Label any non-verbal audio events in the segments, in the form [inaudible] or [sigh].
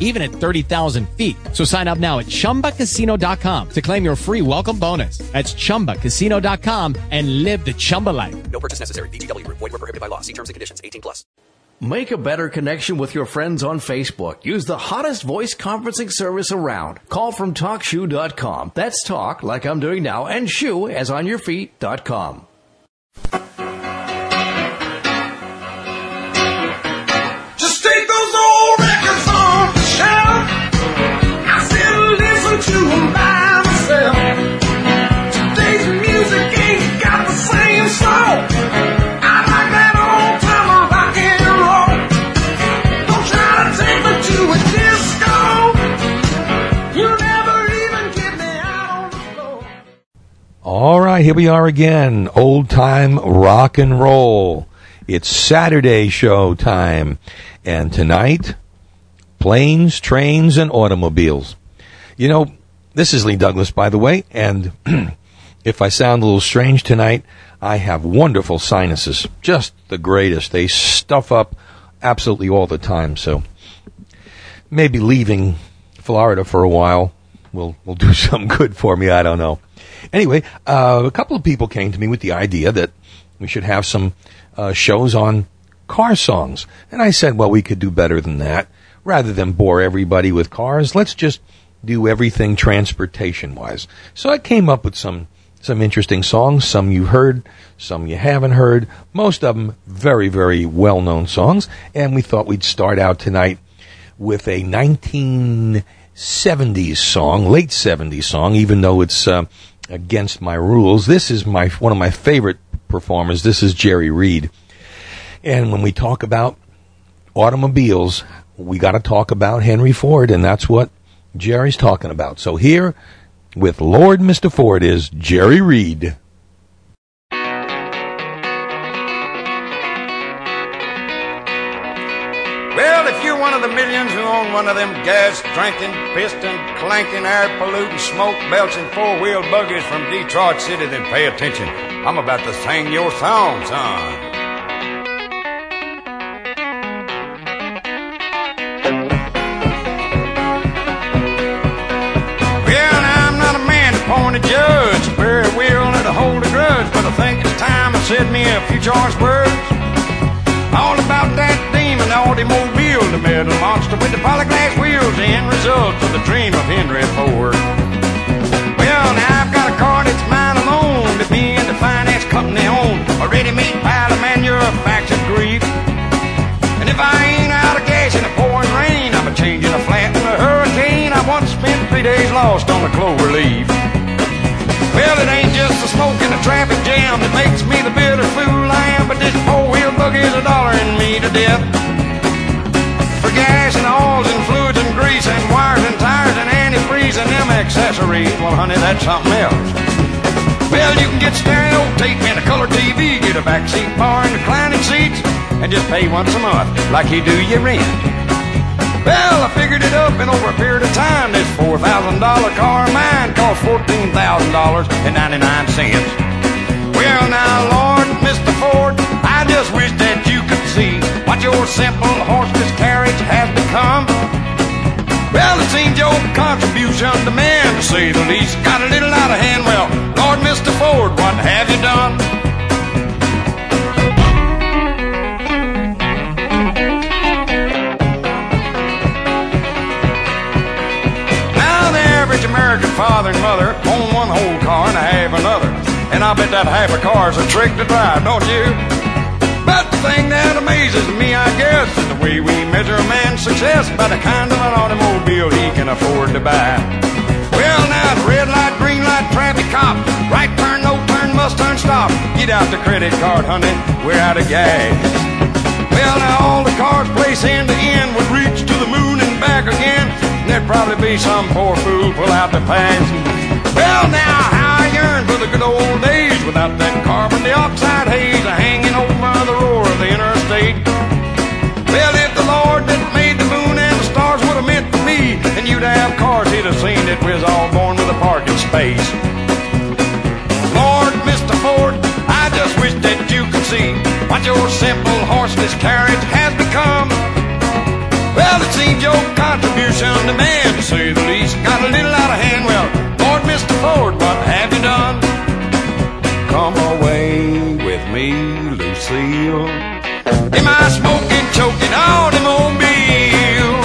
even at 30,000 feet. So sign up now at chumbacasino.com to claim your free welcome bonus. That's chumbacasino.com and live the Chumba life. No purchase necessary. VGW Group. Void were prohibited by law. See terms and conditions. 18 plus. Make a better connection with your friends on Facebook. Use the hottest voice conferencing service around. Call from TalkShoe.com. That's talk, like I'm doing now, and shoe, as on your feet.com. All right, here we are again. Old time rock and roll. It's Saturday show time. And tonight, planes, trains, and automobiles. You know, this is Lee Douglas, by the way, and [clears throat] if I sound a little strange tonight, I have wonderful sinuses. Just the greatest. They stuff up absolutely all the time, so maybe leaving Florida for a while will will do [laughs] some good for me. I don't know. Anyway, uh, a couple of people came to me with the idea that we should have some uh, shows on car songs, and I said, well, we could do better than that. Rather than bore everybody with cars, let's just do everything transportation wise. So I came up with some some interesting songs. Some you've heard, some you haven't heard. Most of them very very well known songs, and we thought we'd start out tonight with a 1970s song, late 70s song, even though it's uh, against my rules. This is my one of my favorite performers. This is Jerry Reed. And when we talk about automobiles, we got to talk about Henry Ford, and that's what Jerry's talking about. So here, with Lord Mr. Ford, is Jerry Reed. Well, if you're one of the millions who own one of them gas drinking, piston clanking, air polluting, smoke belching four wheel buggies from Detroit City, then pay attention. I'm about to sing your song, son. Think it's time I said me a few choice words. All about that demon the automobile, the metal monster with the polyglass wheels, the end result of the dream of Henry Ford. Well, now I've got a car that's mine alone, that me and the finance company own, a ready-made pile of manufactured grief. And if I ain't out of gas in the pouring rain, I'm a changing a flat in a hurricane. I once spent three days lost on the clover leaf. Well, it ain't just the smoke and the traffic jam that makes me the bitter fool I am, but this four-wheel buggy's a dollaring me to death. For gas and oils and fluids and grease and wires and tires and antifreeze and them accessories, well, honey, that's something else. Well, you can get stereo tape and a color TV, get a backseat bar and reclining seats, and just pay once a month like you do your rent. Well, I figured it up and over a period of time, this $4,000 car of mine cost $14,000 and 99 cents. Well, now, Lord, Mr. Ford, I just wish that you could see what your simple horseless carriage has become. Well, it seems your contribution to man, to say the least, got a little out of hand. Well, Lord, Mr. Ford, what have you done? And mother own one whole car and a half another. And I bet that half a car's a trick to drive, don't you? But the thing that amazes me, I guess, is the way we measure a man's success by the kind of an automobile he can afford to buy. Well, now it's red light, green light, traffic cop, right turn, no turn, must turn, stop. Get out the credit card, honey, we're out of gas. Well, now all the cars place end to end would reach to the moon and back again. There'd probably be some poor fool pull out their pants. Well, now, how I yearn for the good old days without that carbon dioxide haze hanging over the roar of the interstate. Well, if the Lord that made the moon and the stars would have meant for me, and you'd have cars, he'd have seen that we was all born with a parking space. Lord, Mr. Ford, I just wish that you could see what your simple horseless carriage has become. Well, it seems your contribution to man, to say the least, got a little out of hand. Well, Lord, Mr. Ford, what have you done? Come away with me, Lucille. In my smoking, choking automobile.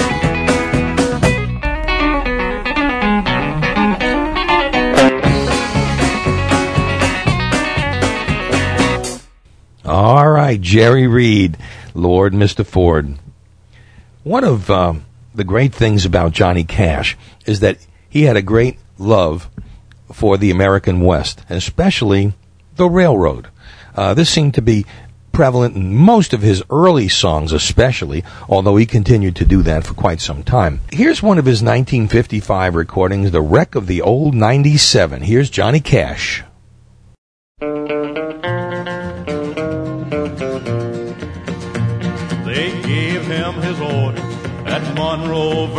All right, Jerry Reed, Lord Mr. Ford. One of um, the great things about Johnny Cash is that he had a great love for the American West, and especially the railroad. Uh, this seemed to be prevalent in most of his early songs, especially, although he continued to do that for quite some time. Here's one of his 1955 recordings, The Wreck of the Old 97. Here's Johnny Cash.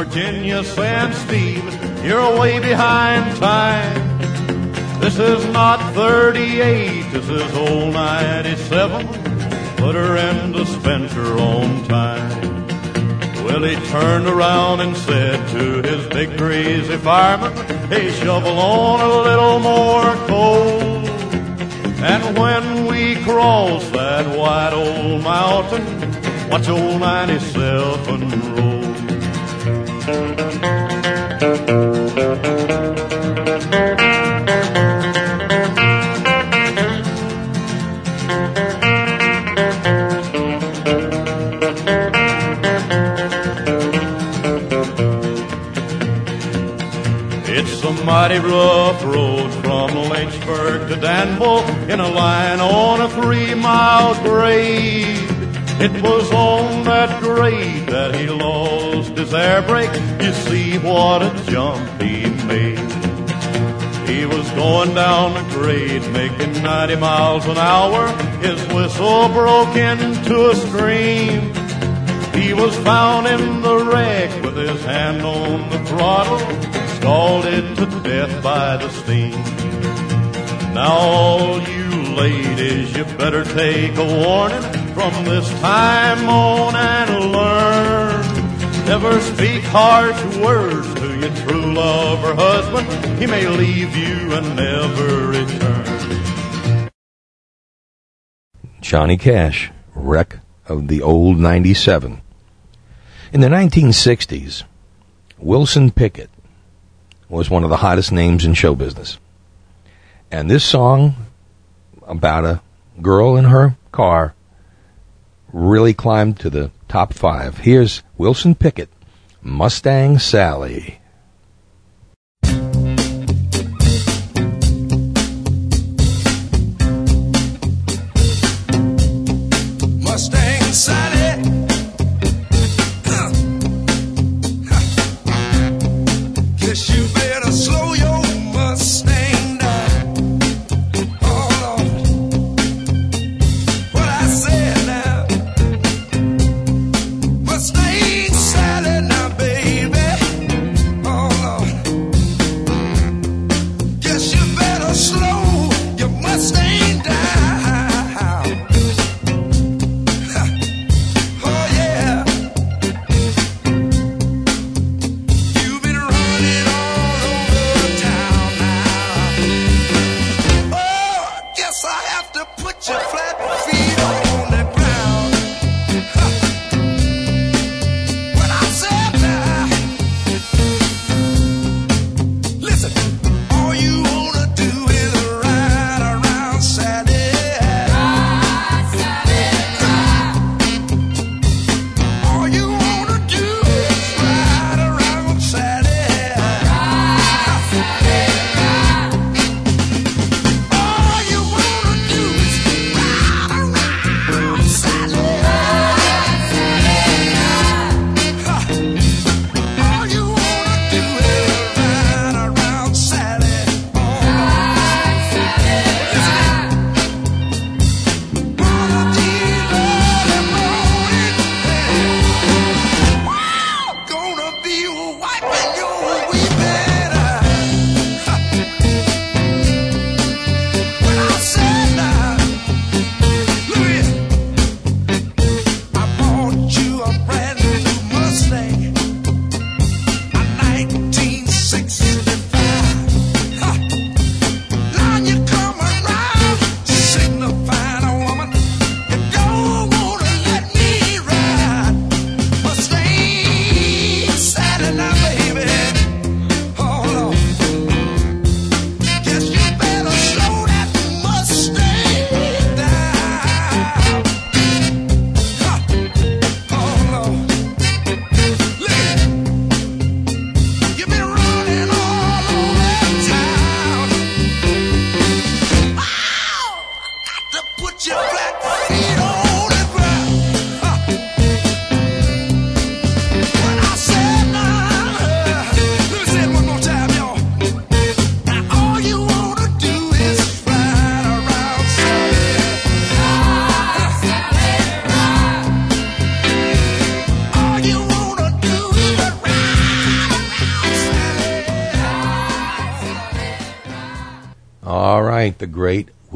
Virginia, saying, Steve, you're way behind time. This is not 38, this is old 97. Put her into Spencer on time. Well, he turned around and said to his big crazy fireman, Hey, shovel on a little more coal. And when we cross that wide old mountain, watch old 97 roll. It's a mighty rough road from Lynchburg to Danville in a line on a three mile grade. It was on that grade that he lost his air brake. You see what a jump he made. He was going down the grade, making 90 miles an hour. His whistle broke into a scream. He was found in the wreck with his hand on the throttle, scalded to death by the steam. Now all you ladies, you better take a warning from this time on and learn. Never speak harsh words to your true love or husband. He may leave you and never return. Johnny Cash, Wreck of the Old 97. In the 1960s, Wilson Pickett was one of the hottest names in show business. And this song about a girl in her car really climbed to the top five. Here's Wilson Pickett, Mustang Sally. Mustang Sally.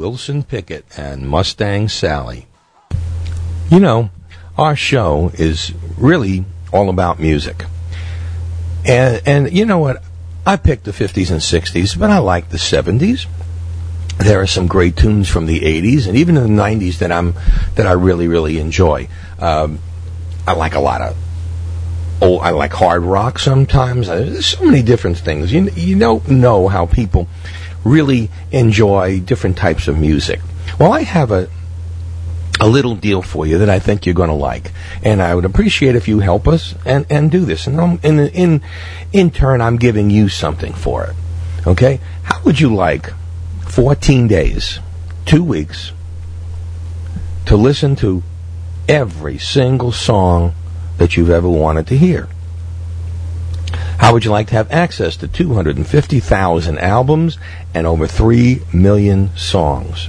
Wilson Pickett and Mustang Sally. You know, our show is really all about music. And and you know what? I picked the 50s and 60s, but I like the 70s. There are some great tunes from the 80s and even in the 90s that I'm that I really really enjoy. Um, I like a lot of oh, I like hard rock sometimes. There's so many different things. You you don't know how people really enjoy different types of music. Well, I have a a little deal for you that I think you're going to like, and I would appreciate if you help us and and do this. And I'm, in in in turn, I'm giving you something for it. Okay? How would you like 14 days, two weeks, to listen to every single song that you've ever wanted to hear? How would you like to have access to 250,000 albums and over 3 million songs,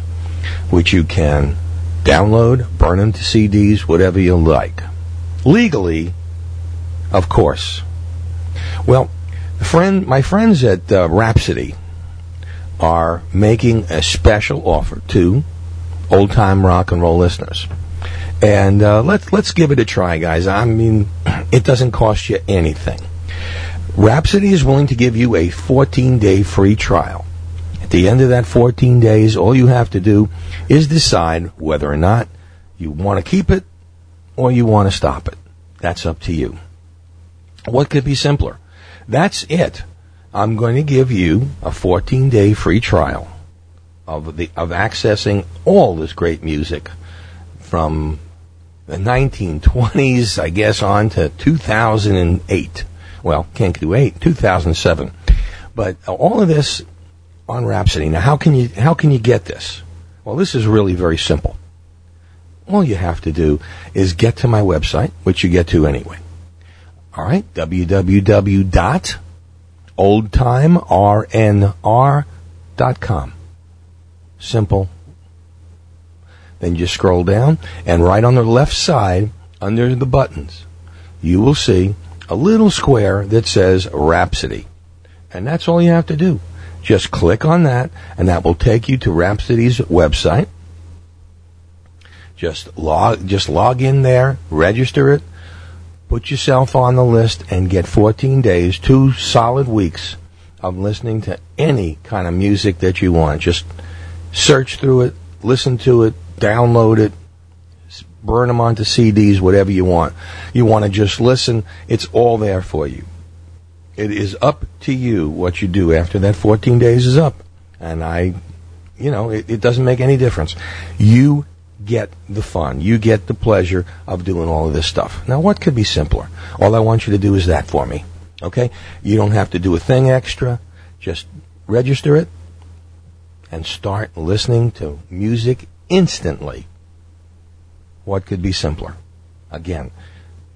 which you can download, burn them to CDs, whatever you like? Legally, of course. Well, friend, my friends at uh, Rhapsody are making a special offer to old time rock and roll listeners. And uh, let's let's give it a try, guys. I mean, [clears throat] it doesn't cost you anything. Rhapsody is willing to give you a 14 day free trial. At the end of that 14 days, all you have to do is decide whether or not you want to keep it or you want to stop it. That's up to you. What could be simpler? That's it. I'm going to give you a 14 day free trial of the of accessing all this great music from the 1920s, I guess, on to 2008. Well, can't do eight, 2007. But all of this on Rhapsody. Now, how can you how can you get this? Well, this is really very simple. All you have to do is get to my website, which you get to anyway. All right, www.oldtimernr.com. Simple. Then you scroll down, and right on the left side, under the buttons, you will see a little square that says Rhapsody. And that's all you have to do. Just click on that, and that will take you to Rhapsody's website. Just log, just log in there, register it, put yourself on the list, and get 14 days, two solid weeks of listening to any kind of music that you want. Just search through it, listen to it, download it, burn them onto CDs, whatever you want. You want to just listen, it's all there for you. It is up to you what you do after that 14 days is up. And I, you know, it, it doesn't make any difference. You get the fun. You get the pleasure of doing all of this stuff. Now, what could be simpler? All I want you to do is that for me. Okay? You don't have to do a thing extra. Just register it and start listening to music instantly. What could be simpler? Again,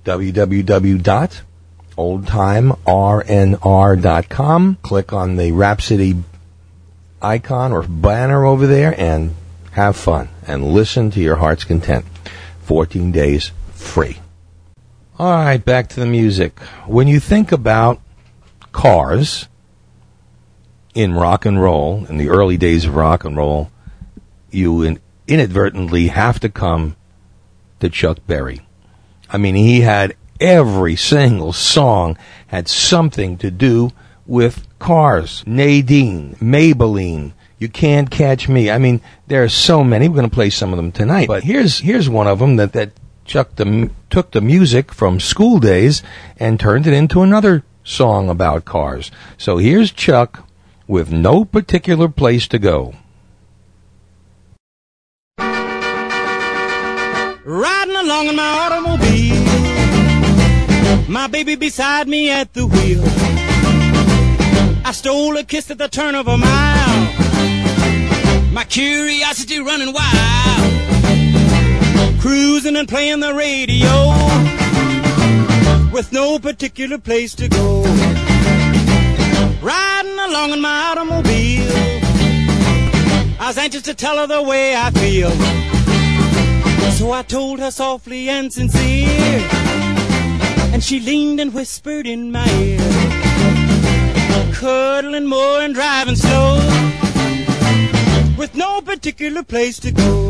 www.oldtimernr.com. Click on the Rhapsody icon or banner over there and have fun and listen to your heart's content. 14 days free. All right, back to the music. When you think about cars in rock and roll, in the early days of rock and roll, you inadvertently have to come to Chuck Berry. I mean, he had every single song had something to do with cars. Nadine, Maybelline, You Can't Catch Me. I mean, there are so many. We're going to play some of them tonight. But here's here's one of them that that Chuck the, took the music from school days and turned it into another song about cars. So here's Chuck with no particular place to go. Riding along in my automobile, my baby beside me at the wheel. I stole a kiss at the turn of a mile, my curiosity running wild. Cruising and playing the radio, with no particular place to go. Riding along in my automobile, I was anxious to tell her the way I feel. So I told her softly and sincere, and she leaned and whispered in my ear, cuddling more and driving slow. with no particular place to go.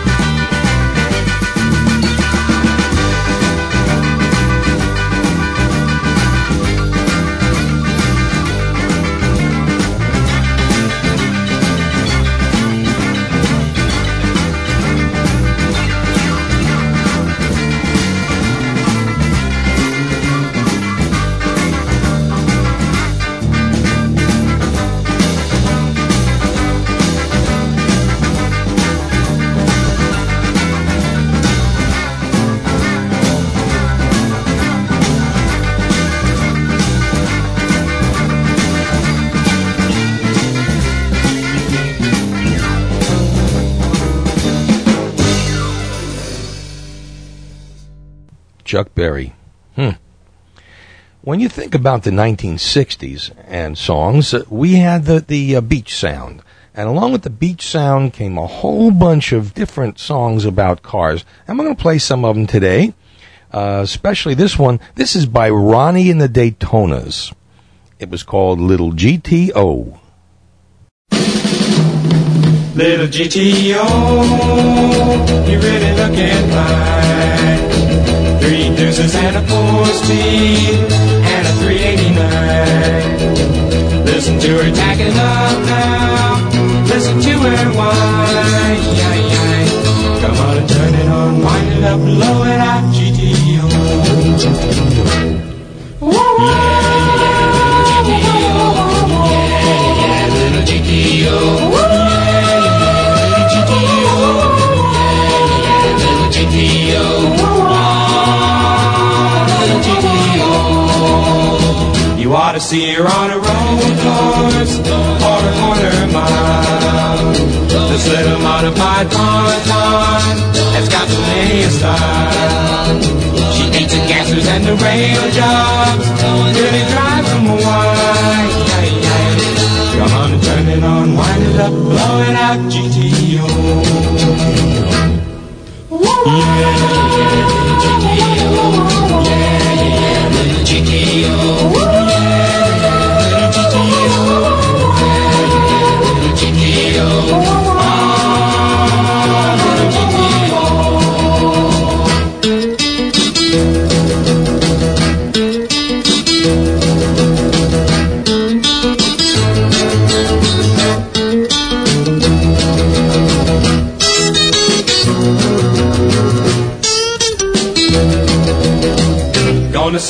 Chuck Berry. Hmm. When you think about the 1960s and songs, uh, we had the, the uh, beach sound. And along with the beach sound came a whole bunch of different songs about cars. And we're going to play some of them today, uh, especially this one. This is by Ronnie and the Daytonas. It was called Little GTO. Little GTO, you really looking fine. And a four speed and a 389. Listen to her tacking up now. Listen to her whine. Come on and turn it on, wind it up, blow it out, GTO. Yeah, Little GTO. Little You ought to see her on a road course or a corner mile. This little modified Pontiac has got plenty of style. She hates the gassers and the rail jobs. Really drives them wild. Come on and turn it on, wind it up, blow it out, GTO. Yeah, GTO. Yeah, yeah, little GTO.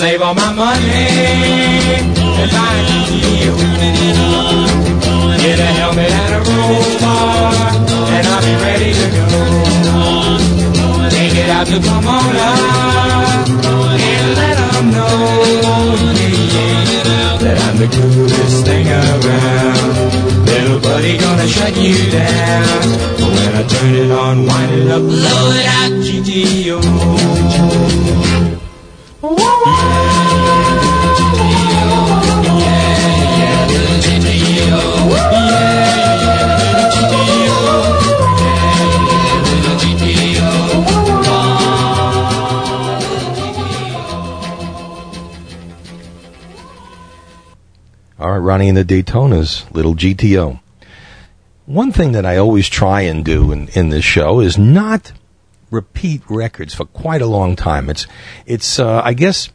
Save all my money. And buy a Take it out and let 'em know, that I'm the coolest thing around. Little buddy gonna shut you down. But when I turn it on, wind it up, blow it out, GTO. Ronnie and the Daytonas, Little GTO. One thing that I always try and do in, in this show is not repeat records for quite a long time. It's, it's, uh, I guess,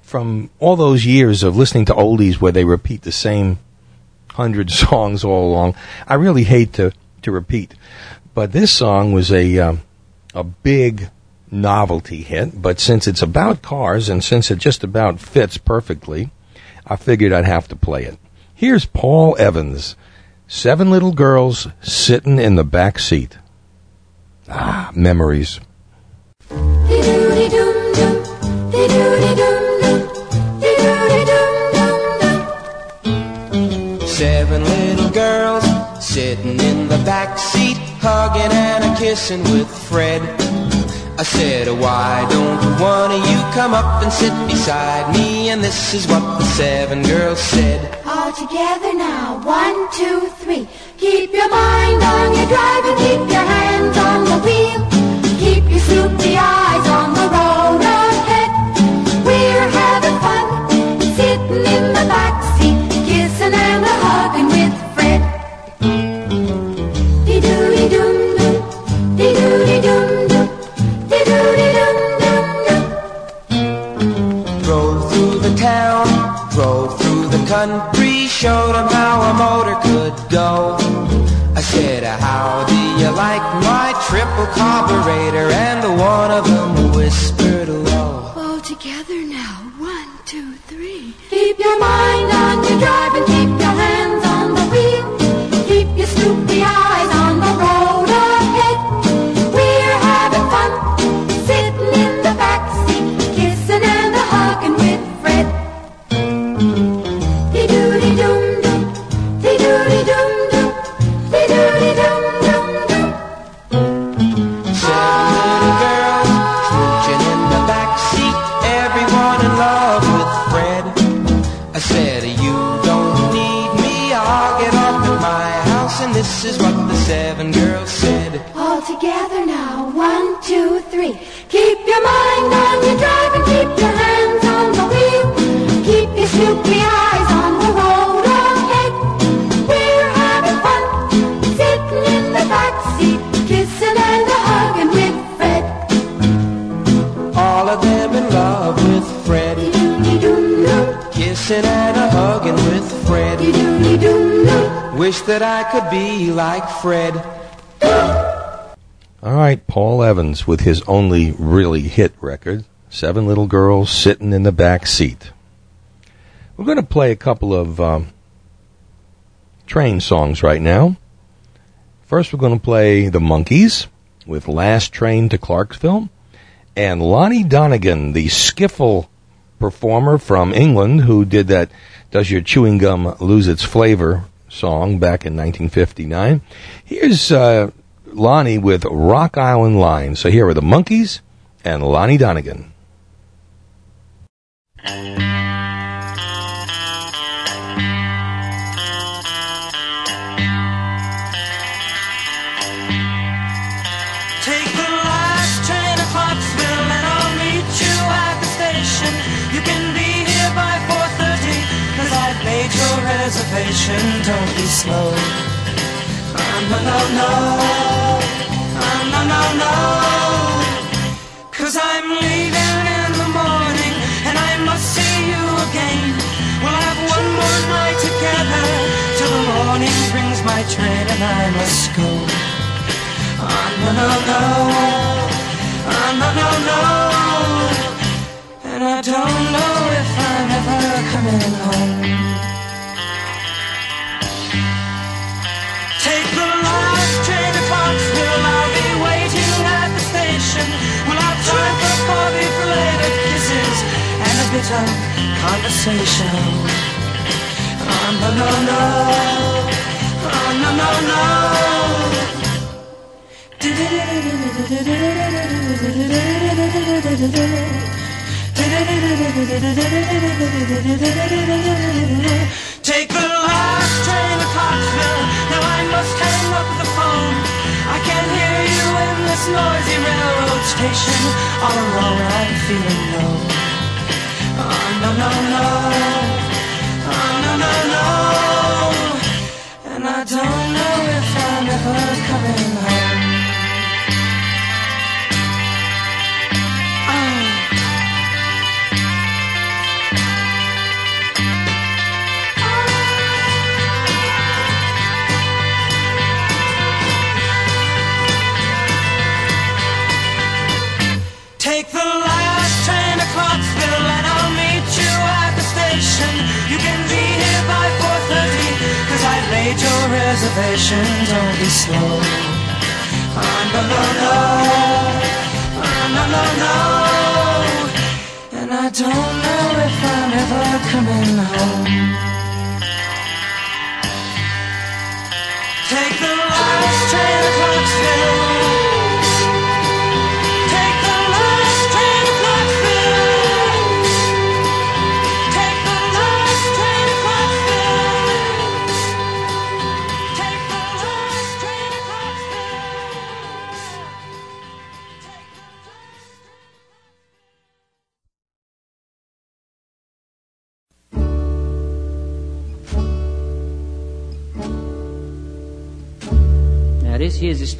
from all those years of listening to oldies where they repeat the same hundred [laughs] songs all along, I really hate to, to repeat. But this song was a, um, a big novelty hit, but since it's about cars and since it just about fits perfectly, I figured I'd have to play it. Here's Paul Evans. Seven little girls sitting in the back seat. Ah, memories. Seven little girls sitting in the back seat, hugging and a kissing with Fred. I said, why don't one of you come up and sit beside me? And this is what the seven girls said. All together now, one, two, three. Keep your mind on your drive and keep your hands on the wheel. Keep your snoopy eyes country, showed 'em how a motor could go. I said, how do you like my triple carburetor? And the one of them whispered, oh. All together now, one, two, three. Keep your mind on your drive and keep your Wish that I could be like Fred. All right, Paul Evans with his only really hit record, Seven Little Girls Sitting in the Back Seat. We're going to play a couple of um, train songs right now. First, we're going to play The Monkees with Last Train to Clarksville, and Lonnie Donegan, the skiffle performer from England who did that Does Your Chewing Gum Lose Its Flavor song back in 1959. Here's uh, Lonnie with Rock Island Line. So here are the Monkees and Lonnie Donegan. Reservation. Don't be slow. Oh, no, no, no. Oh, no, no, no. Cause I'm leaving in the morning and I must see you again. We'll have one more night together till the morning brings my train and I must go. Oh, no, no, no. Oh, no, no, no. And I don't know if I'm ever coming home. Of conversation. Oh, no, no, no. Oh, no, no, no. Take the last train to Clarksville. Now I must hang up the phone. I can't hear you in this noisy railroad station. All alone, I'm feeling low. Oh, no, no, no. Oh, no, no, no. And I don't know if I'm ever coming reservation, don't be slow. Ah, no, no. Oh, no, no, no. And I don't know if I'm ever coming home.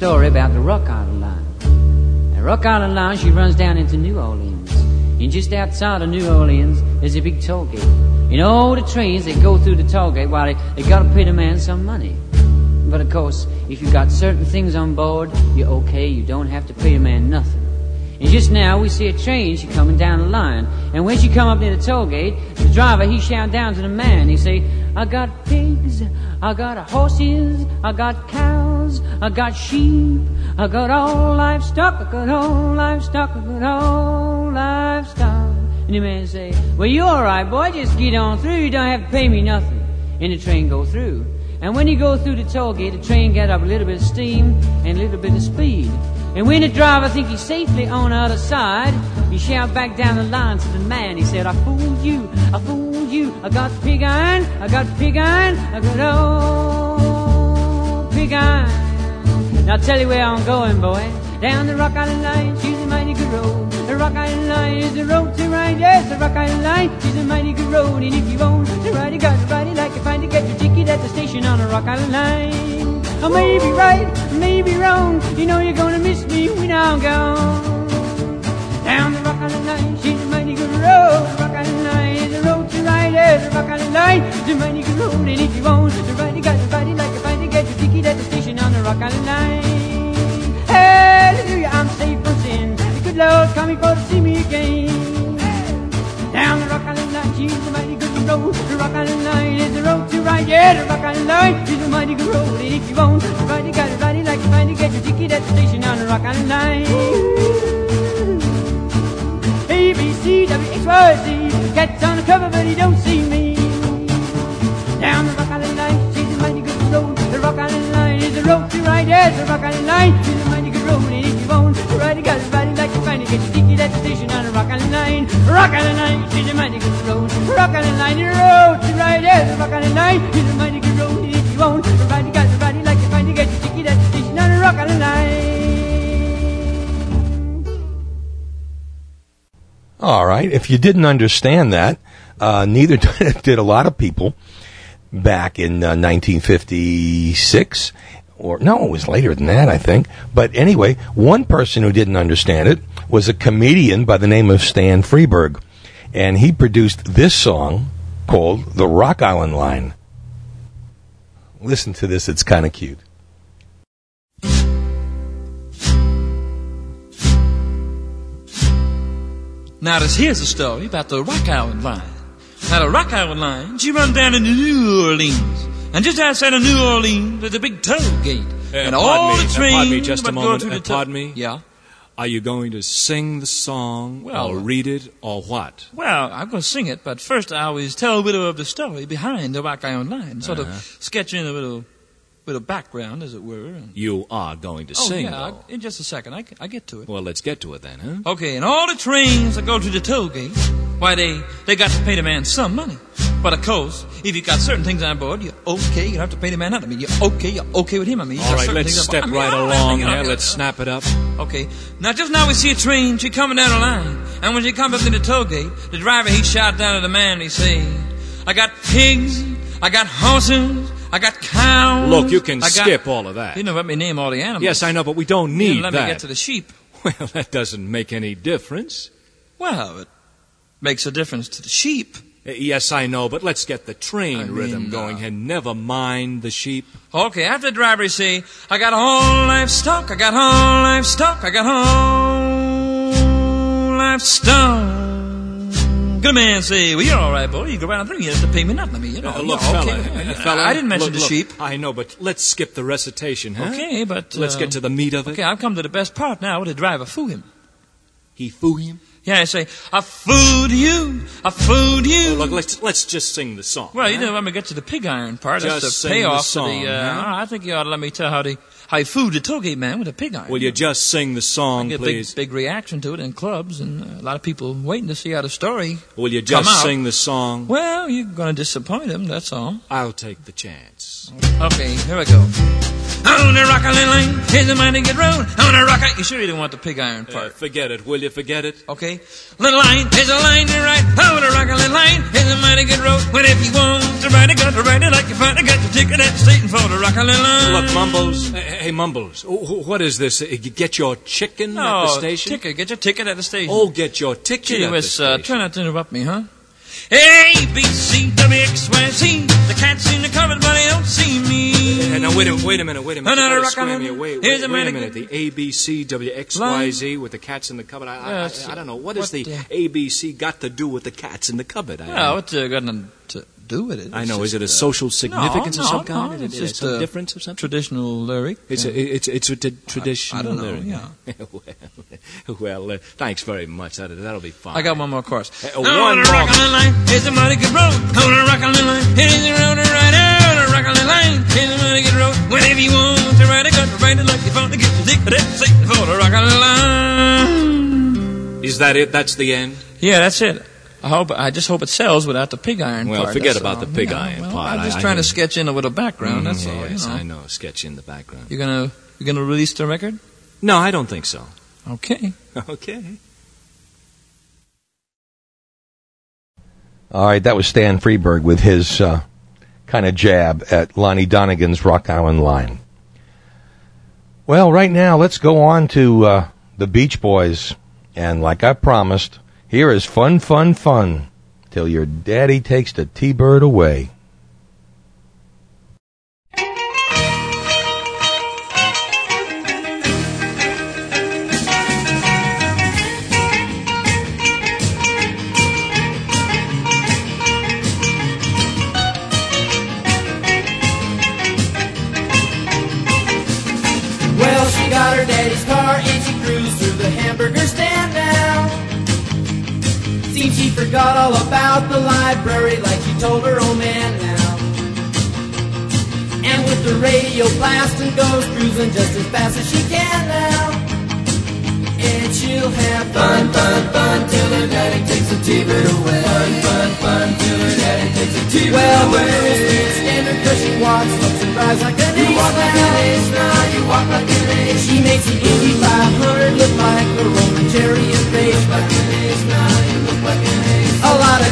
Story about the Rock Island Line. The Rock Island Line, she runs down into New Orleans. And just outside of New Orleans, there's a big toll gate. Know, all the trains, they go through the toll gate while they, they gotta pay the man some money. But of course, if you got certain things on board, you're okay, you don't have to pay the man nothing. And just now we see a train, she coming down the line. And when she come up near the toll gate, the driver, he shout down to the man, he say, I got pigs, I got horses, I got cows, I got sheep, I got all livestock, I got all livestock, I got all livestock. And the man say, well, you're alright, boy, just get on through, you don't have to pay me nothing. And the train go through. And when you go through the toll gate, the train got up a little bit of steam and a little bit of speed. And when the driver think he's safely on the other side, he shout back down the line to the man. He said, I fooled you, I fooled you. I got pig iron, I got pig iron, I got old pig iron. Now I'll tell you where I'm going, boy. Down the Rock Island Line, she's a mighty good road. The Rock Island Line is the road to ride. Yes, the Rock Island Line, she's a mighty good road. And if you own the ride, you got to ride it like you find to get your ticket at the station on the Rock Island Line. I may be right, I may be wrong. You know you're gonna miss me when I'm gone. Down the Rock Island Line, she's a mighty good road. The Rock Island Line is the road to ride. Yes, the Rock Island Line is a mighty good road. And if you own the ride, you got to ride it ticket at the station on the Rock Island Line. Hallelujah, I'm safe from sin. The good Lord coming for to see me again. Down the Rock Island Line, she's a mighty good road. The Rock Island Line is the road to ride. Yeah, the Rock Island Line is a mighty good road. And if you want to ride, you gotta ride it like you find to get your ticket at the station on the Rock Island Line. A, B, C, W, X, Y, Z. Cat's on the cover, but he don't see me. Down the Rock Island Line, Rock Line is the road to ride. Yes, the Rock Line a you want to ride, you ride it like you find get your station on the Rock Line. Rock Line, a Line is the road to ride. Yes, the Rock Line a you want to ride, you ride it like you find get your station on the Rock Line. All right. If you didn't understand that, uh, neither [laughs] did a lot of people back in uh, 1956. Or, no, it was later than that, I think. But anyway, one person who didn't understand it was a comedian by the name of Stan Freberg. And he produced this song called The Rock Island Line. Listen to this, it's kind of cute. Now, this here's a story about the Rock Island Line. Now, a Rock Island Line, she runs down into New Orleans. And just outside of New Orleans, there's a big toll gate. Uh, and all me, the uh, trains pardon me just a moment. Uh, pardon me. Yeah. Are you going to sing the song, Well, or read it, or what? Well, I'm going to sing it, but first I always tell a bit of the story behind the Rock Island Line, sort Uh-huh. of sketching a little, little background, as it were. You are going to oh, sing, yeah, though. I- in just a second. I, I get to it. Well, let's get to it then, huh? Okay, and all the trains that go to the toll gate, why they they got to pay the man some money. But of course, if you got certain things on board, you're okay. You don't have to pay the man nothing. I mean, you're okay. You're okay with him. I mean, All right, let's step I mean, right all along you know, here. you Let's snap it up. Okay. Now, just now we see a train. She coming down the line, and when she come up to the toll gate, the driver he shot down to the man. He say, "I got pigs. I got horses. I got cows. Look, you can I got-" skip all of that. You know, let me name all the animals. Yes, I know, but we don't need didn't let that. me get to the sheep. [laughs] Well, that doesn't make any difference. Well, it makes a difference to the sheep. Uh, Yes, I know, but let's get the train I mean, rhythm uh, going and never mind the sheep. Okay, after the driver he say, I got whole livestock, I got whole livestock, I got whole livestock. Good man say, well, you're all right, boy. You go around three. You have to pay me nothing. I mean, you know. Uh, look, yeah, fella, okay. uh, fella, I didn't mention look, the look, sheep. I know, but let's skip the recitation, huh? Okay, but let's uh, get to the meat of it. Okay, I've come to the best part now. What The driver foo him. He foo him. Yeah, I say, I fooled you, I fooled you. Oh, look, let's let's just sing the song. Well, you know, when we get to the pig iron part, Just that's the sing the song, the. Uh, huh? I think you ought to let me tell how they how you fooled the tollgate man with a pig iron. Will you just sing the song, get a please? big, big reaction to it in clubs, and uh, a lot of people waiting to see how the story. Will you just sing the song? Well, you're going to disappoint them. That's all. I'll take the chance. Okay, here we go. On the rock a little line, here's a mighty good road. On the rock, a. you sure you didn't want the pig iron Uh, part? forget it. Will you forget it? Okay. Little line, here's a line to ride. On the rock a little line, here's a mighty good road. But if you want to ride it, got to ride it like you find it. Got your ticket at the station for the rock a little line. Look, Mumbles. Hey, hey, Mumbles. wh- wh- What is this? Uh, get your chicken at the station? ticket. Get your ticket at the station. Oh, get your ticket Gee at the whiz, uh, station. try not to interrupt me, huh? A, B, C, W, X, Y, Z. The cat's in the cupboard, but they don't see me. Hey, now wait a wait a minute, wait a minute. Another rock on here. it. Wait, Here's wait, a wait a minute. The A B C W X Y Line. With the cats in the cupboard. I, I, I, it's- I don't know. What what the the- A B C got to do with the cats in the cupboard? I, Well, what's uh, got to do with it? I It's know. Is it a uh, social significance no, of some kind? no, Is it's it- just some a difference of something? Traditional lyric. It's yeah. a it's it's a t- traditional. I don't know, lyric. yeah. well, well uh, thanks very much. That, that'll be fine. I got one more. Uh, one the more. rock on the line, here's a mighty good road. On the rock on the line, here's a road to ride. The rock on the line, here's a mighty good road. Whenever you want to ride it, got to ride it like you found to get your ticket at the station for the rock on the line. Is that it? That's the end. Yeah, that's it. I hope. I just hope it sells without the pig iron Well, part. forget that's about all. the pig Yeah, iron well, part. I'm just I trying hear to sketch in a little background. that's all. Yes, you know. I know. Sketch in the background. You're gonna you're gonna release the record? No, I don't think so. Okay. [laughs] Okay. All right, that was Stan Freberg with his uh, kind of jab at Lonnie Donegan's Rock Island line. Well, right now, let's go on to uh, the Beach Boys. And like I promised, here is Fun, Fun, Fun till your daddy takes the T Bird away. She forgot all about the library like she told her old man now. And with the radio blasting goes cruising just as fast as she can now. And she'll have fun, fun, fun till her daddy takes the T-bird away. Fun, fun, fun till her daddy takes the T-bird well, away. Well, the girl can't stand her 'cause she walks, looks and drives like an ace. You walk like an ace now, you walk like an ace. She makes the Indy 500 look like a Roman chariot race. Like an ace now, you look like an ace.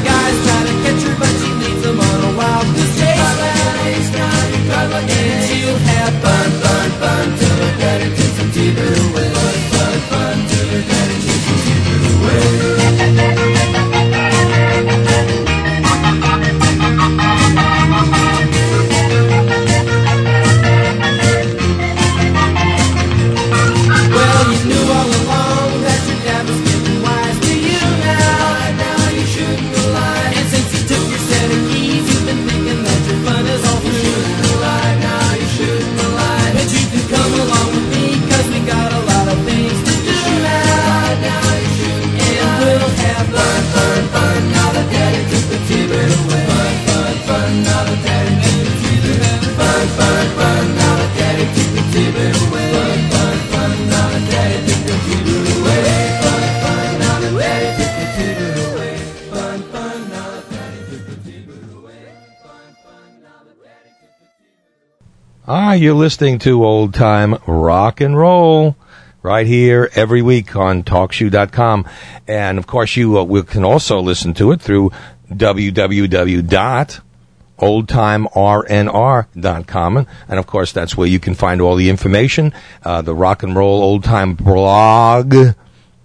You're listening to old time rock and roll right here every week on TalkShoe.com. And of course, you uh, we can also listen to it through www.oldtimernr.com. And, and of course, that's where you can find all the information. Uh, the rock and roll old time blog.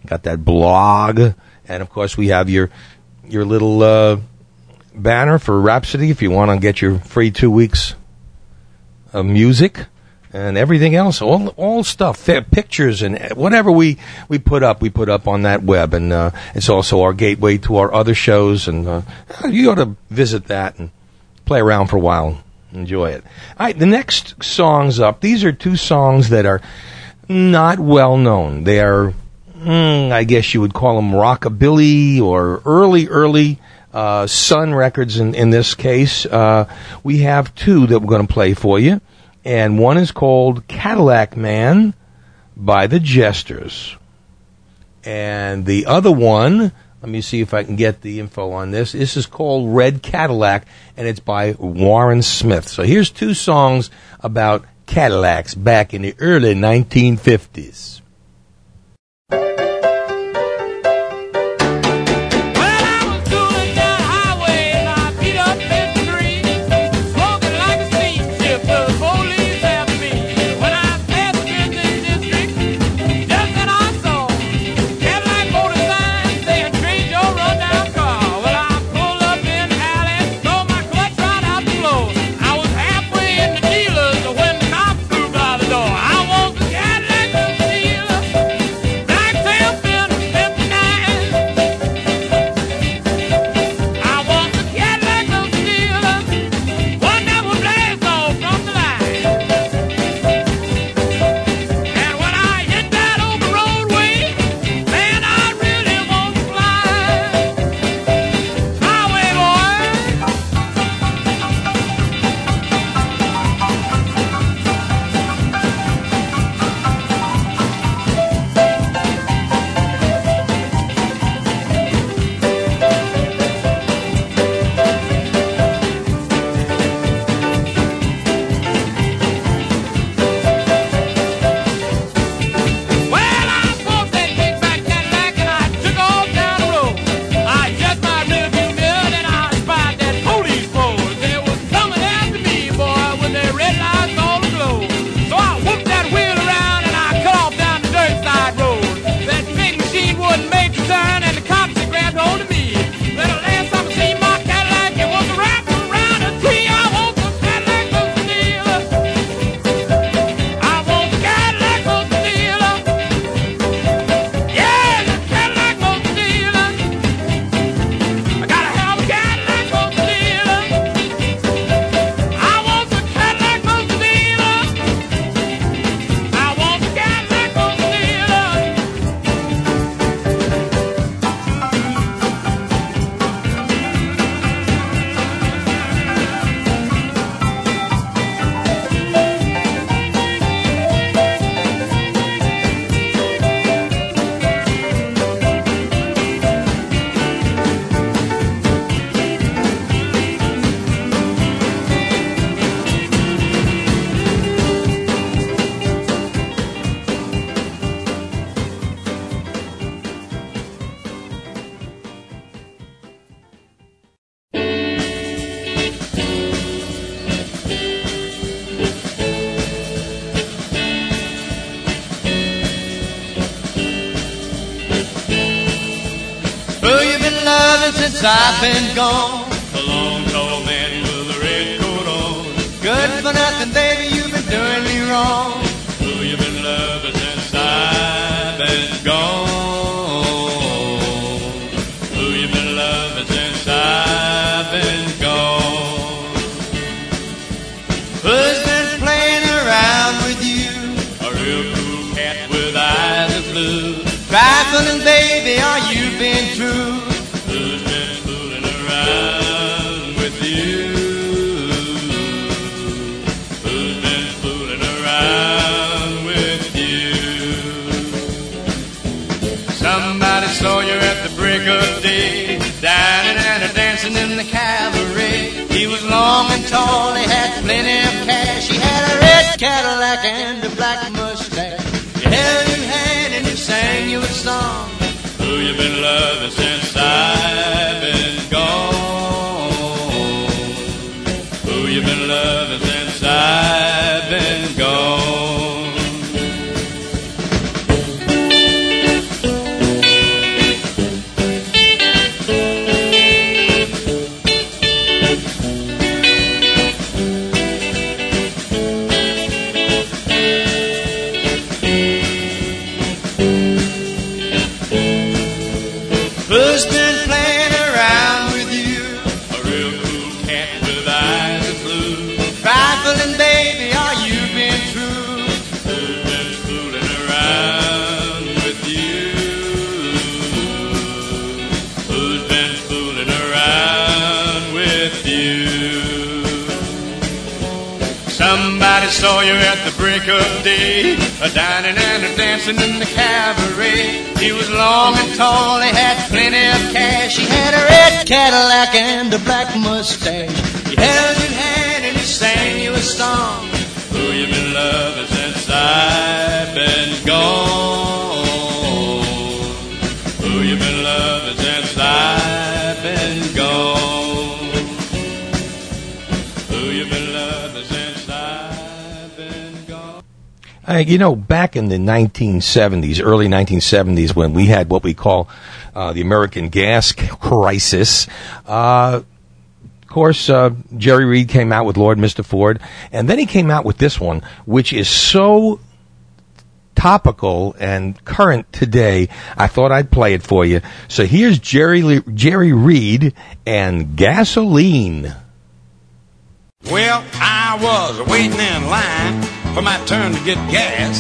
Got that blog. And of course, we have your, your little, uh, banner for Rhapsody if you want to get your free two weeks of music. and everything else, all all stuff, pictures and whatever we we put up, we put up on that web, and uh, it's also our gateway to our other shows, and uh, you ought to visit that and play around for a while, enjoy it. All right, the next songs up. These are two songs that are not well known. They are, mm, I guess you would call them rockabilly or early, early uh, Sun records. In in this case, uh, we have two that we're going to play for you, and one is called Cadillac Man by the Jesters, and the other one. Let me see if I can get the info on this. This is called Red Cadillac, and it's by Warren Smith. So here's two songs about Cadillacs back in the early 1950s. I've been gone? Tall, he had plenty of cash. He had a red Cadillac and a black mustache. He held your hand and he sang you a song. Who you been loving since I've been gone? Who you been loving since I've day, a dining and a dancing in the cabaret. He was long and tall, he had plenty of cash. He had a red Cadillac and a black mustache. He held your hand and he sang you a song. Who you been loving since I've been gone? Uh, you know, back in the 1970s, early 1970s, when we had what we call uh, the American gas crisis, uh, of course, uh, Jerry Reed came out with Lord Mr. Ford, and then he came out with this one, which is so topical and current today. I thought I'd play it for you. So here's Jerry Le- Jerry Reed and Gasoline. Well, I was waiting in line for my turn to get gas,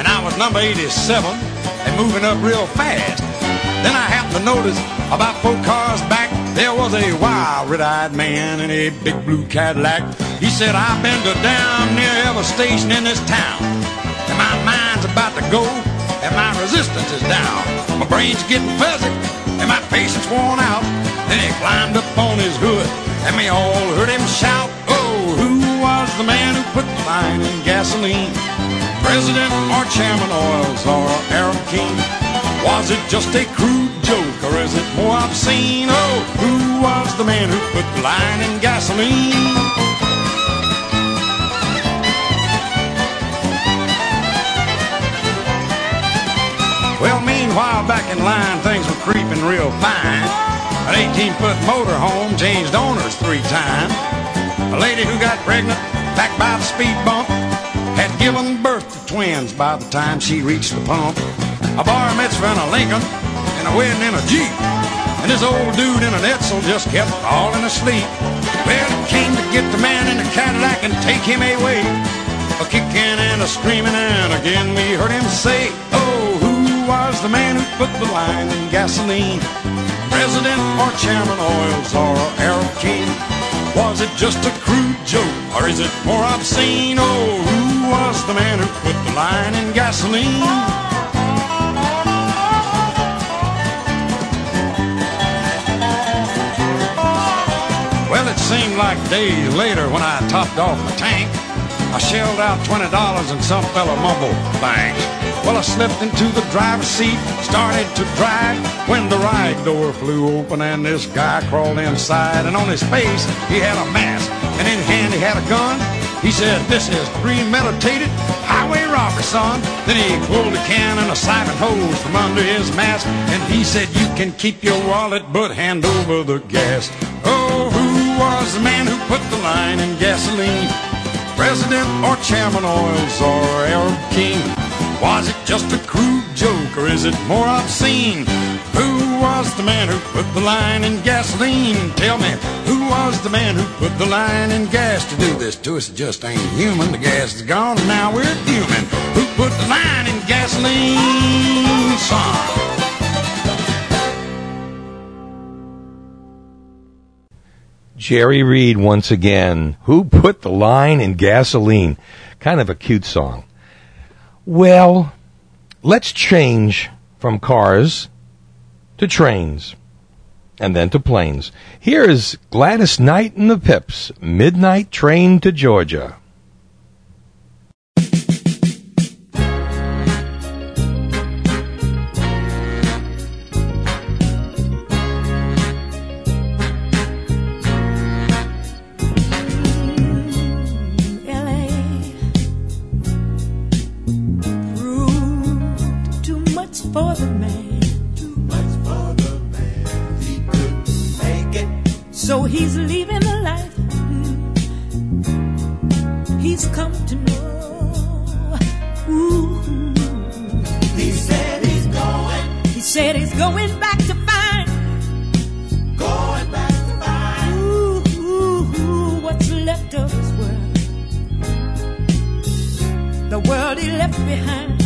and I was number 87 and moving up real fast. Then I happened to notice about four cars back, there was a wild red-eyed man in a big blue Cadillac. He said, I've been to down near every station in this town, and my mind's about to go, and my resistance is down. My brain's getting fuzzy, and my patience worn out. Then he climbed up on his hood, and we all heard him shout, was the man who put the line in gasoline? President or Chairman Oils or Arab King? Was it just a crude joke or is it more obscene? Oh, who was the man who put the line in gasoline? Well, meanwhile, back in line, things were creeping real fine. An 18 foot motorhome changed owners three times. A lady who got pregnant back by the speed bump had given birth to twins by the time she reached the pump. A bar mitzvah in a Lincoln and a wedding in a Jeep. And this old dude in an Edsel just kept falling asleep. Well, it came to get the man in the Cadillac and take him away. A kicking and a screaming, and again we heard him say, Oh, who was the man who put the line in gasoline? President or Chairman Oils or Arab King? Was it just a crude joke or is it more obscene? Oh, who was the man who put the line in gasoline? Well, it seemed like days later when I topped off my tank, I shelled out $20 and some fella mumbled, thanks. Well, I slipped into the driver's seat, started to drive when the right door flew open and this guy crawled inside. And on his face, he had a mask, and in hand, he had a gun. He said, This is premeditated highway robbery, son. Then he pulled a can and a siphon hose from under his mask, and he said, You can keep your wallet, but hand over the gas. Oh, who was the man who put the line in gasoline? President or Chairman Oils or Arab King? Was it just a crude joke or is it more obscene? Who was the man who put the line in gasoline? Tell me, who was the man who put the line in gas to do this to us? It just ain't human. The gas is gone and now we're fuming. Who put the line in gasoline? Son. Jerry Reed once again. Who put the line in gasoline? Kind of a cute song. Well, let's change from cars to trains and then to planes. Here is Gladys Knight and the Pips, Midnight Train to Georgia. Behind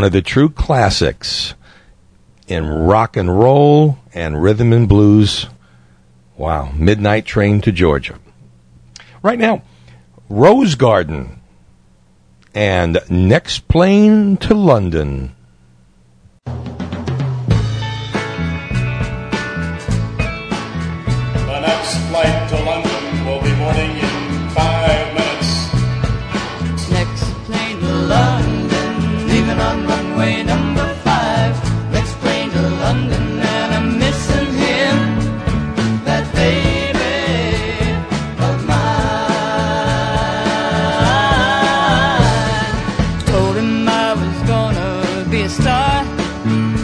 one of the true classics in rock and roll and rhythm and blues. Wow, Midnight Train to Georgia. Right now, Rose Garden and Next Plane to London. be a star.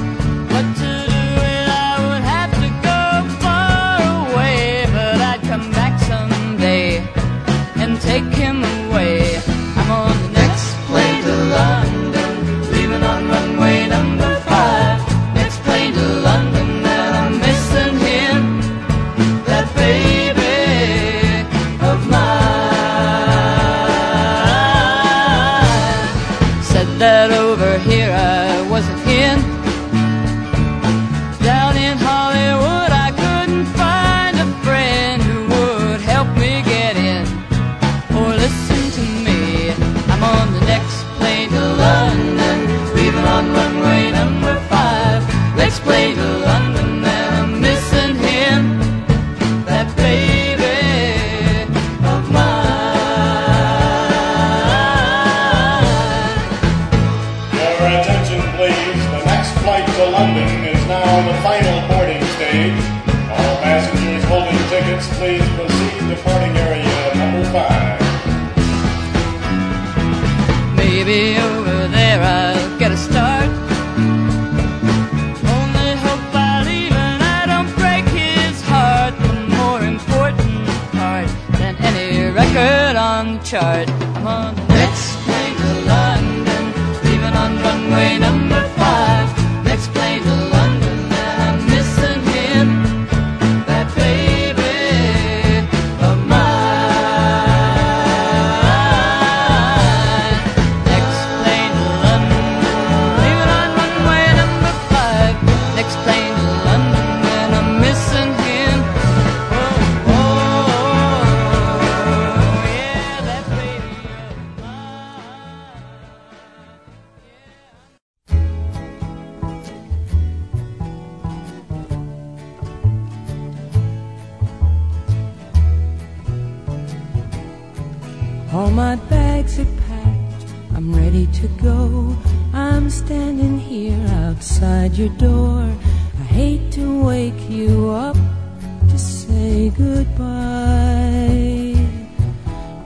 Goodbye.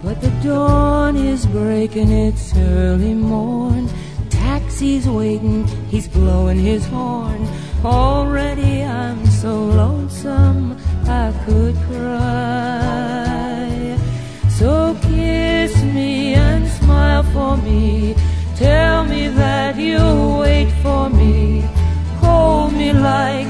But the dawn is breaking, it's early morn. Taxi's waiting, he's blowing his horn. Already I'm so lonesome I could cry. So kiss me and smile for me. Tell me that you'll wait for me. Hold me like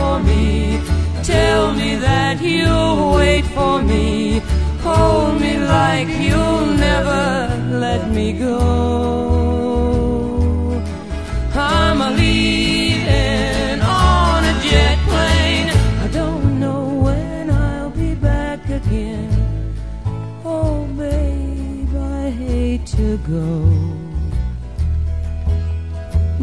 For me. Tell me that you'll wait for me. Hold me like you'll never let me go. I'm a leaving on a jet plane. I don't know when I'll be back again. Oh, babe, I hate to go.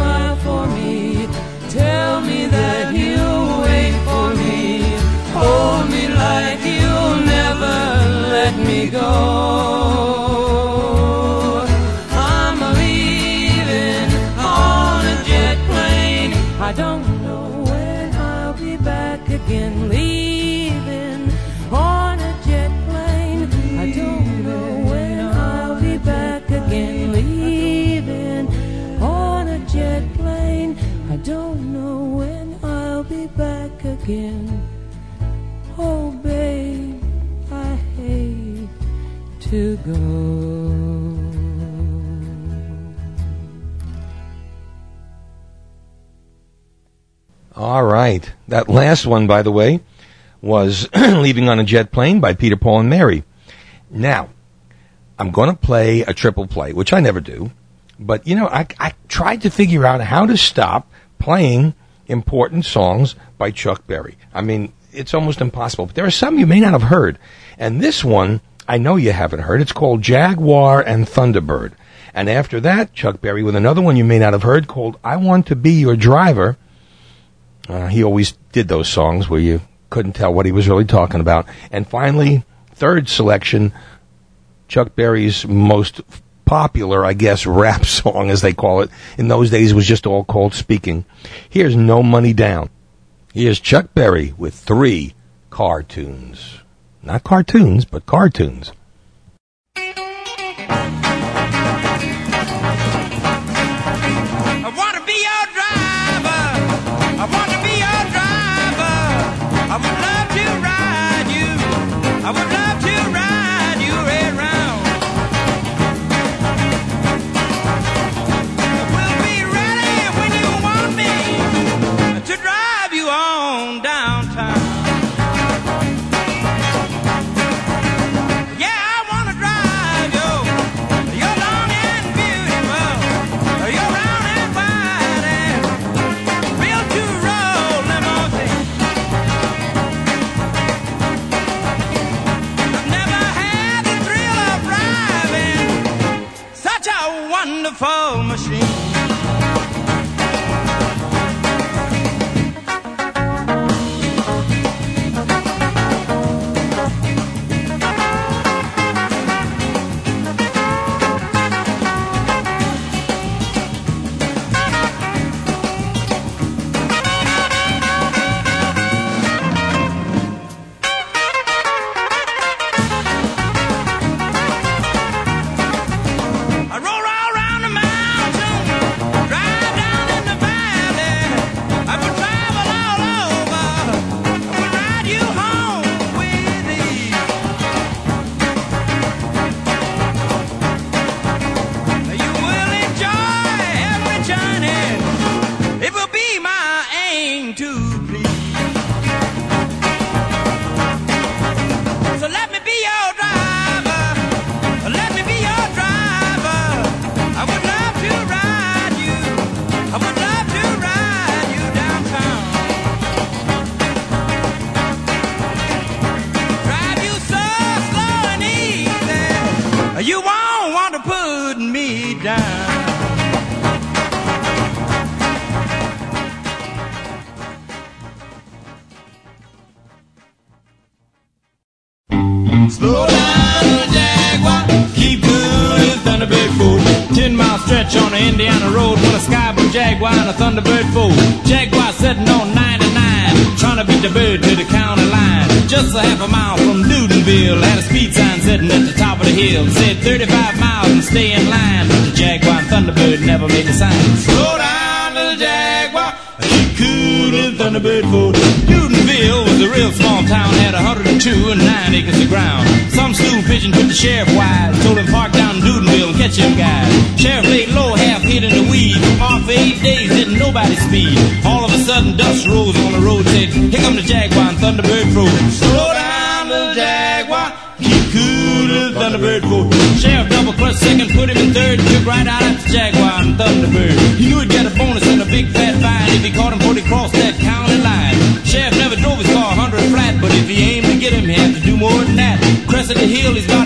Smile for me. Tell me again. Oh, babe, I hate to go. All right. That last one, by the way, was [clears throat] Leaving on a Jet Plane by Peter, Paul, and Mary. Now, I'm going to play a triple play, which I never do. But, you know, I, I tried to figure out how to stop playing important songs by Chuck Berry. I mean, it's almost impossible. But there are some you may not have heard. And this one, I know you haven't heard. It's called Jaguar and Thunderbird. And after that, Chuck Berry with another one you may not have heard called I Want to Be Your Driver. Uh, he always did those songs where you couldn't tell what he was really talking about. And finally, third selection, Chuck Berry's most popular, I guess, rap [laughs] song, as they call it. In those days, it was just all called Speaking. Here's No Money Down. Here's Chuck Berry with three cartoons. Not cartoons, but cartoons. Wonderful machine. Right out at the Jaguar and Thunderbird. He knew he'd get a bonus and a big fat fine if he caught him before he crossed that county line. Sheriff never drove his car 100 flat, but if he aimed to get him, he had to do more than that. Crested the hill, he's about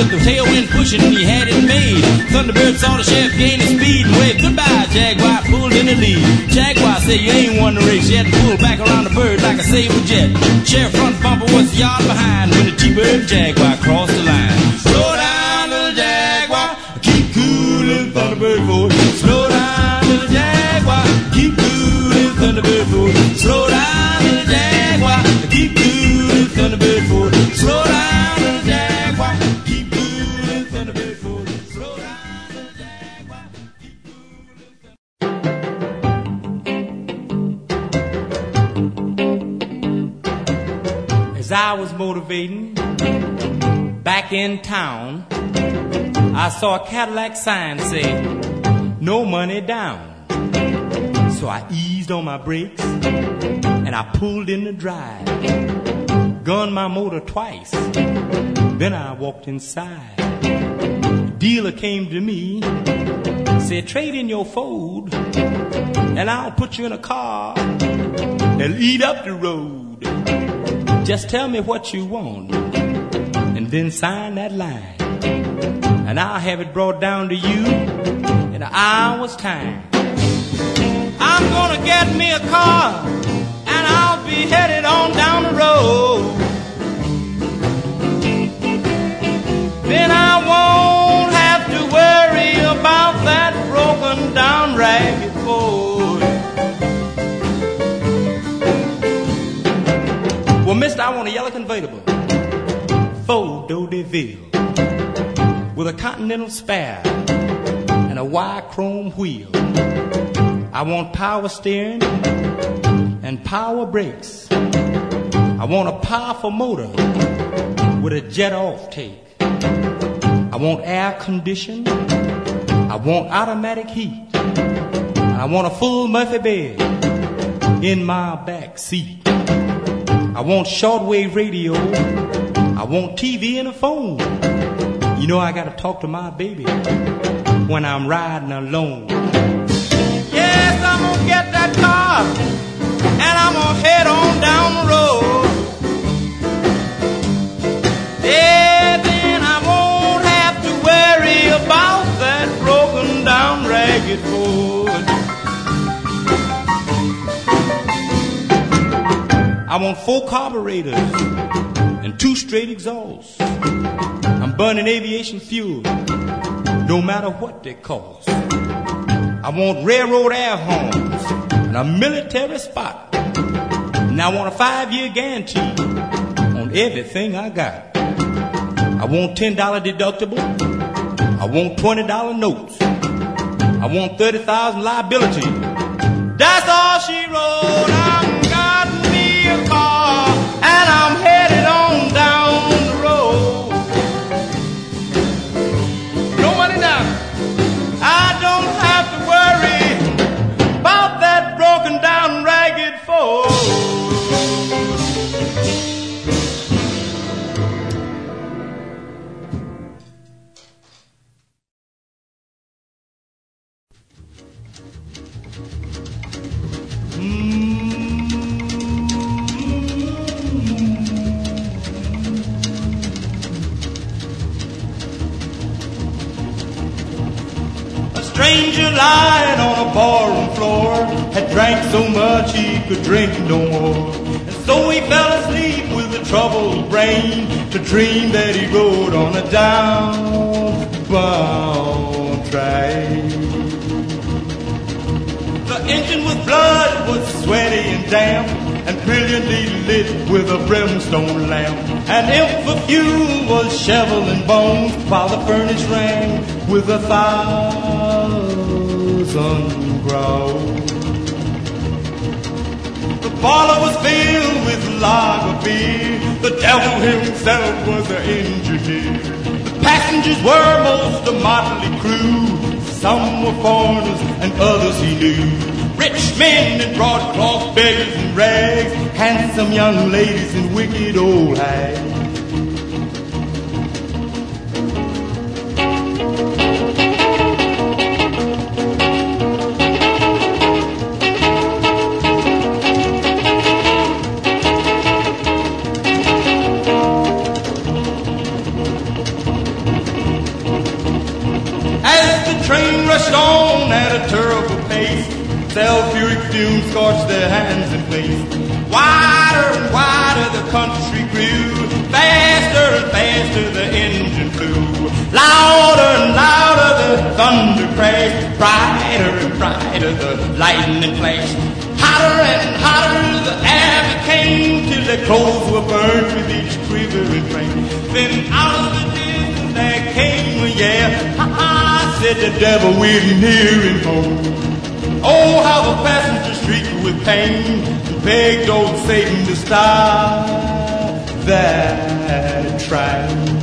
with the tailwind pushing, and he had it made. Thunderbird saw the sheriff gain his speed and waved goodbye. Jaguar pulled in the lead. Jaguar said, You ain't won the race. You had to pull back around the bird like a saber jet. Sheriff front bumper was yard behind when the T-Bird Jaguar crossed the line. In town, I saw a Cadillac sign say, no money down. So I eased on my brakes and I pulled in the drive. Gunned my motor twice. Then I walked inside. Dealer came to me, said, trade in your Ford and I'll put you in a car and lead up the road. Just tell me what you want then sign that line. And I'll have it brought down to you in an hour's time. I'm gonna get me a car and I'll be headed on down the road. Then I won't have to worry about that broken down ragged boy. Well, mister, I want a yellow convertible. Louisville with a Continental spare and a wide chrome wheel. I want power steering and power brakes. I want a powerful motor with a jet off take. I want air condition. I want automatic heat. And I want a full Murphy bed in my back seat. I want shortwave radio. I want TV and a phone. You know I gotta talk to my baby when I'm riding alone. Yes, I'm gonna get that car and I'm gonna head on down the road. Then I won't have to worry about that broken down ragged Ford. I want four carburetors two straight exhausts. I'm burning aviation fuel, no matter what they cost. I want railroad air horns and a military spot. And I want a five-year guarantee on everything I got. I want $10 deductible. I want $20 notes. I want 30,000 liability. That's all she wrote. I'm lying on a barroom floor had drank so much he could drink no more. And so he fell asleep with a troubled brain to dream that he rode on a downbound train. The engine with blood was sweaty and damp and brilliantly lit with a brimstone lamp. And if the fuel was shoveling bones while the furnace rang with a thousand growls. The parlor was filled with lager beer. The devil himself was the engineer. The passengers were most a motley crew. Some were foreigners and others he knew. Rich men in broadcloth, beggars in rags, handsome young ladies and wicked old hags. Devil we're nearing home. Oh, how the passengers shrieked with pain and begged old Satan to stop that train.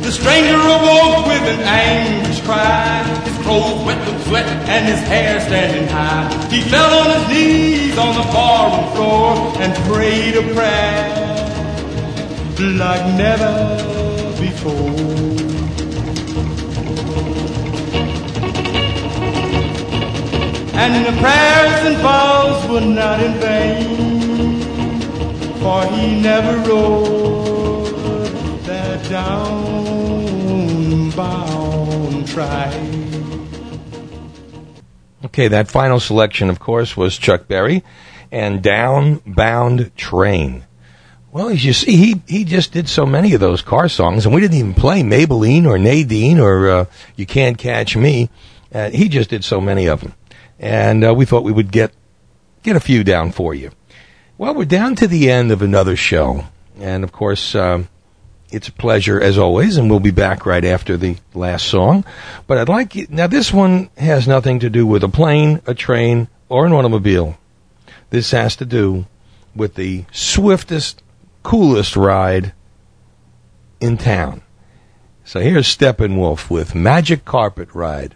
The stranger awoke with an anguish cry, his clothes wet with sweat and his hair standing high. He fell on his knees on the barroom floor and prayed a prayer like never before. And the prayers and vows were not in vain, for he never rode that downbound train. Okay, that final selection, of course, was Chuck Berry and Downbound Train. Well, as you see, he, he just did so many of those car songs, and we didn't even play Maybelline or Nadine or uh, You Can't Catch Me. Uh, he just did so many of them and uh, we thought we would get get a few down for you. Well, we're down to the end of another show, and of course, um, it's a pleasure as always, and we'll be back right after the last song. But I'd like you, now this one has nothing to do with a plane, a train, or an automobile. This has to do with the swiftest, coolest ride in town. So here's Steppenwolf with Magic Carpet Ride.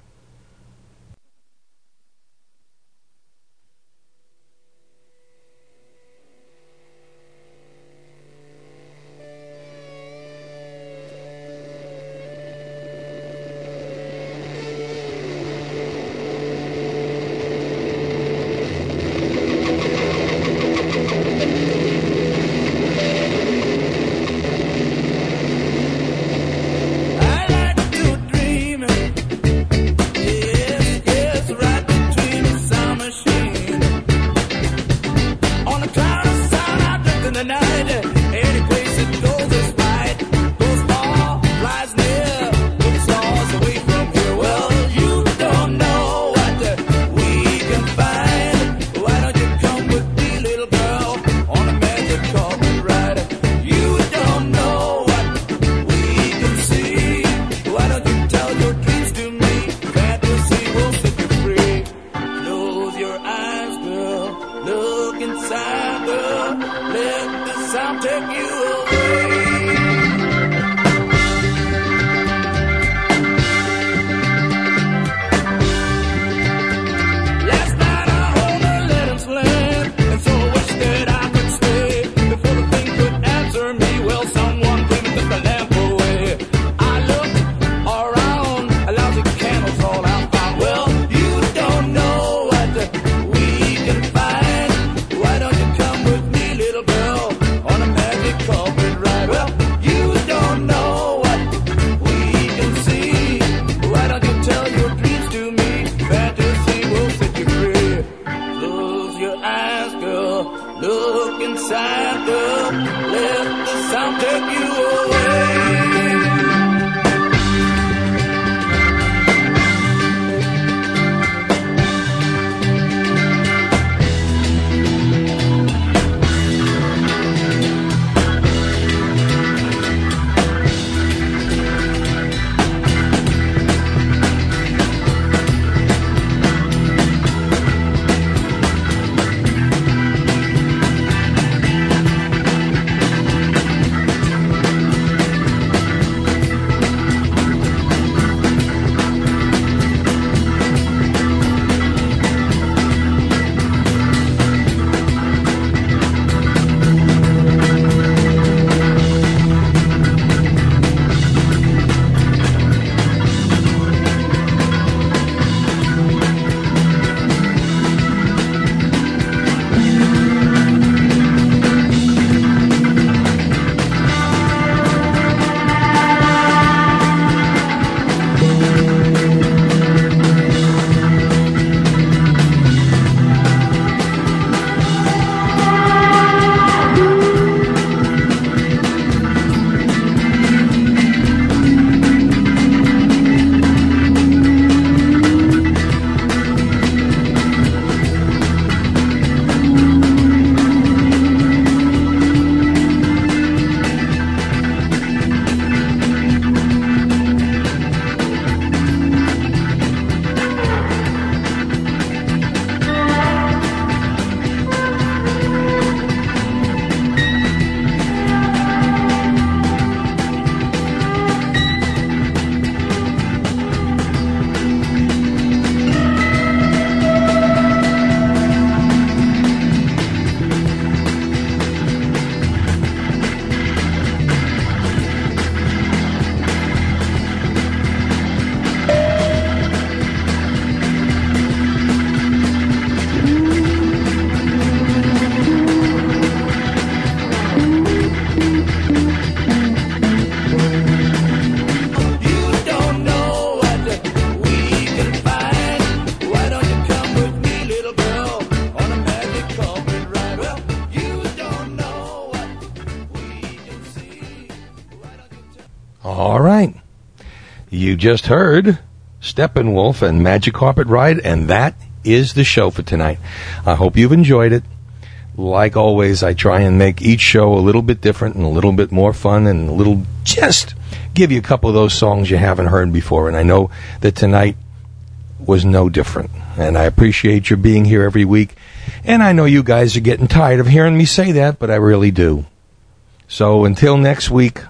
you away. You just heard Steppenwolf and Magic Carpet Ride, and that is the show for tonight. I hope you've enjoyed it. Like always, I try and make each show a little bit different and a little bit more fun and a little just give you a couple of those songs you haven't heard before. And I know that tonight was no different. And I appreciate your being here every week. And I know you guys are getting tired of hearing me say that, but I really do. So until next week,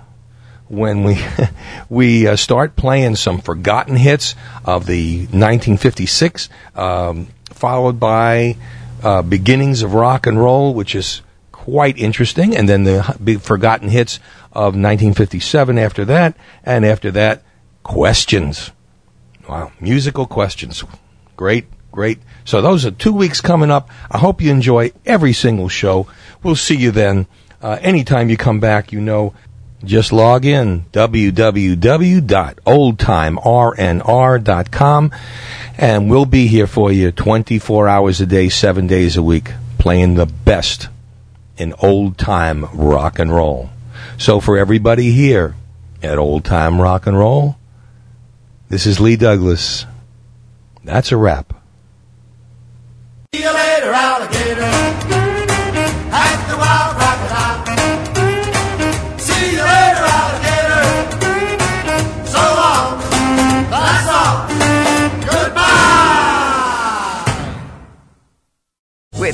when we [laughs] we uh, start playing some forgotten hits of the 1956, um, followed by uh, beginnings of rock and roll, which is quite interesting, and then the forgotten hits of 1957 after that, and after that, questions. Wow, musical questions. Great, great. So those are two weeks coming up. I hope you enjoy every single show. We'll see you then. Uh, anytime you come back, you know, just log in www.oldtimernr.com and we'll be here for you 24 hours a day, 7 days a week, playing the best in old time rock and roll. So for everybody here at Old Time Rock and Roll, this is Lee Douglas. That's a wrap. See you later, alligator.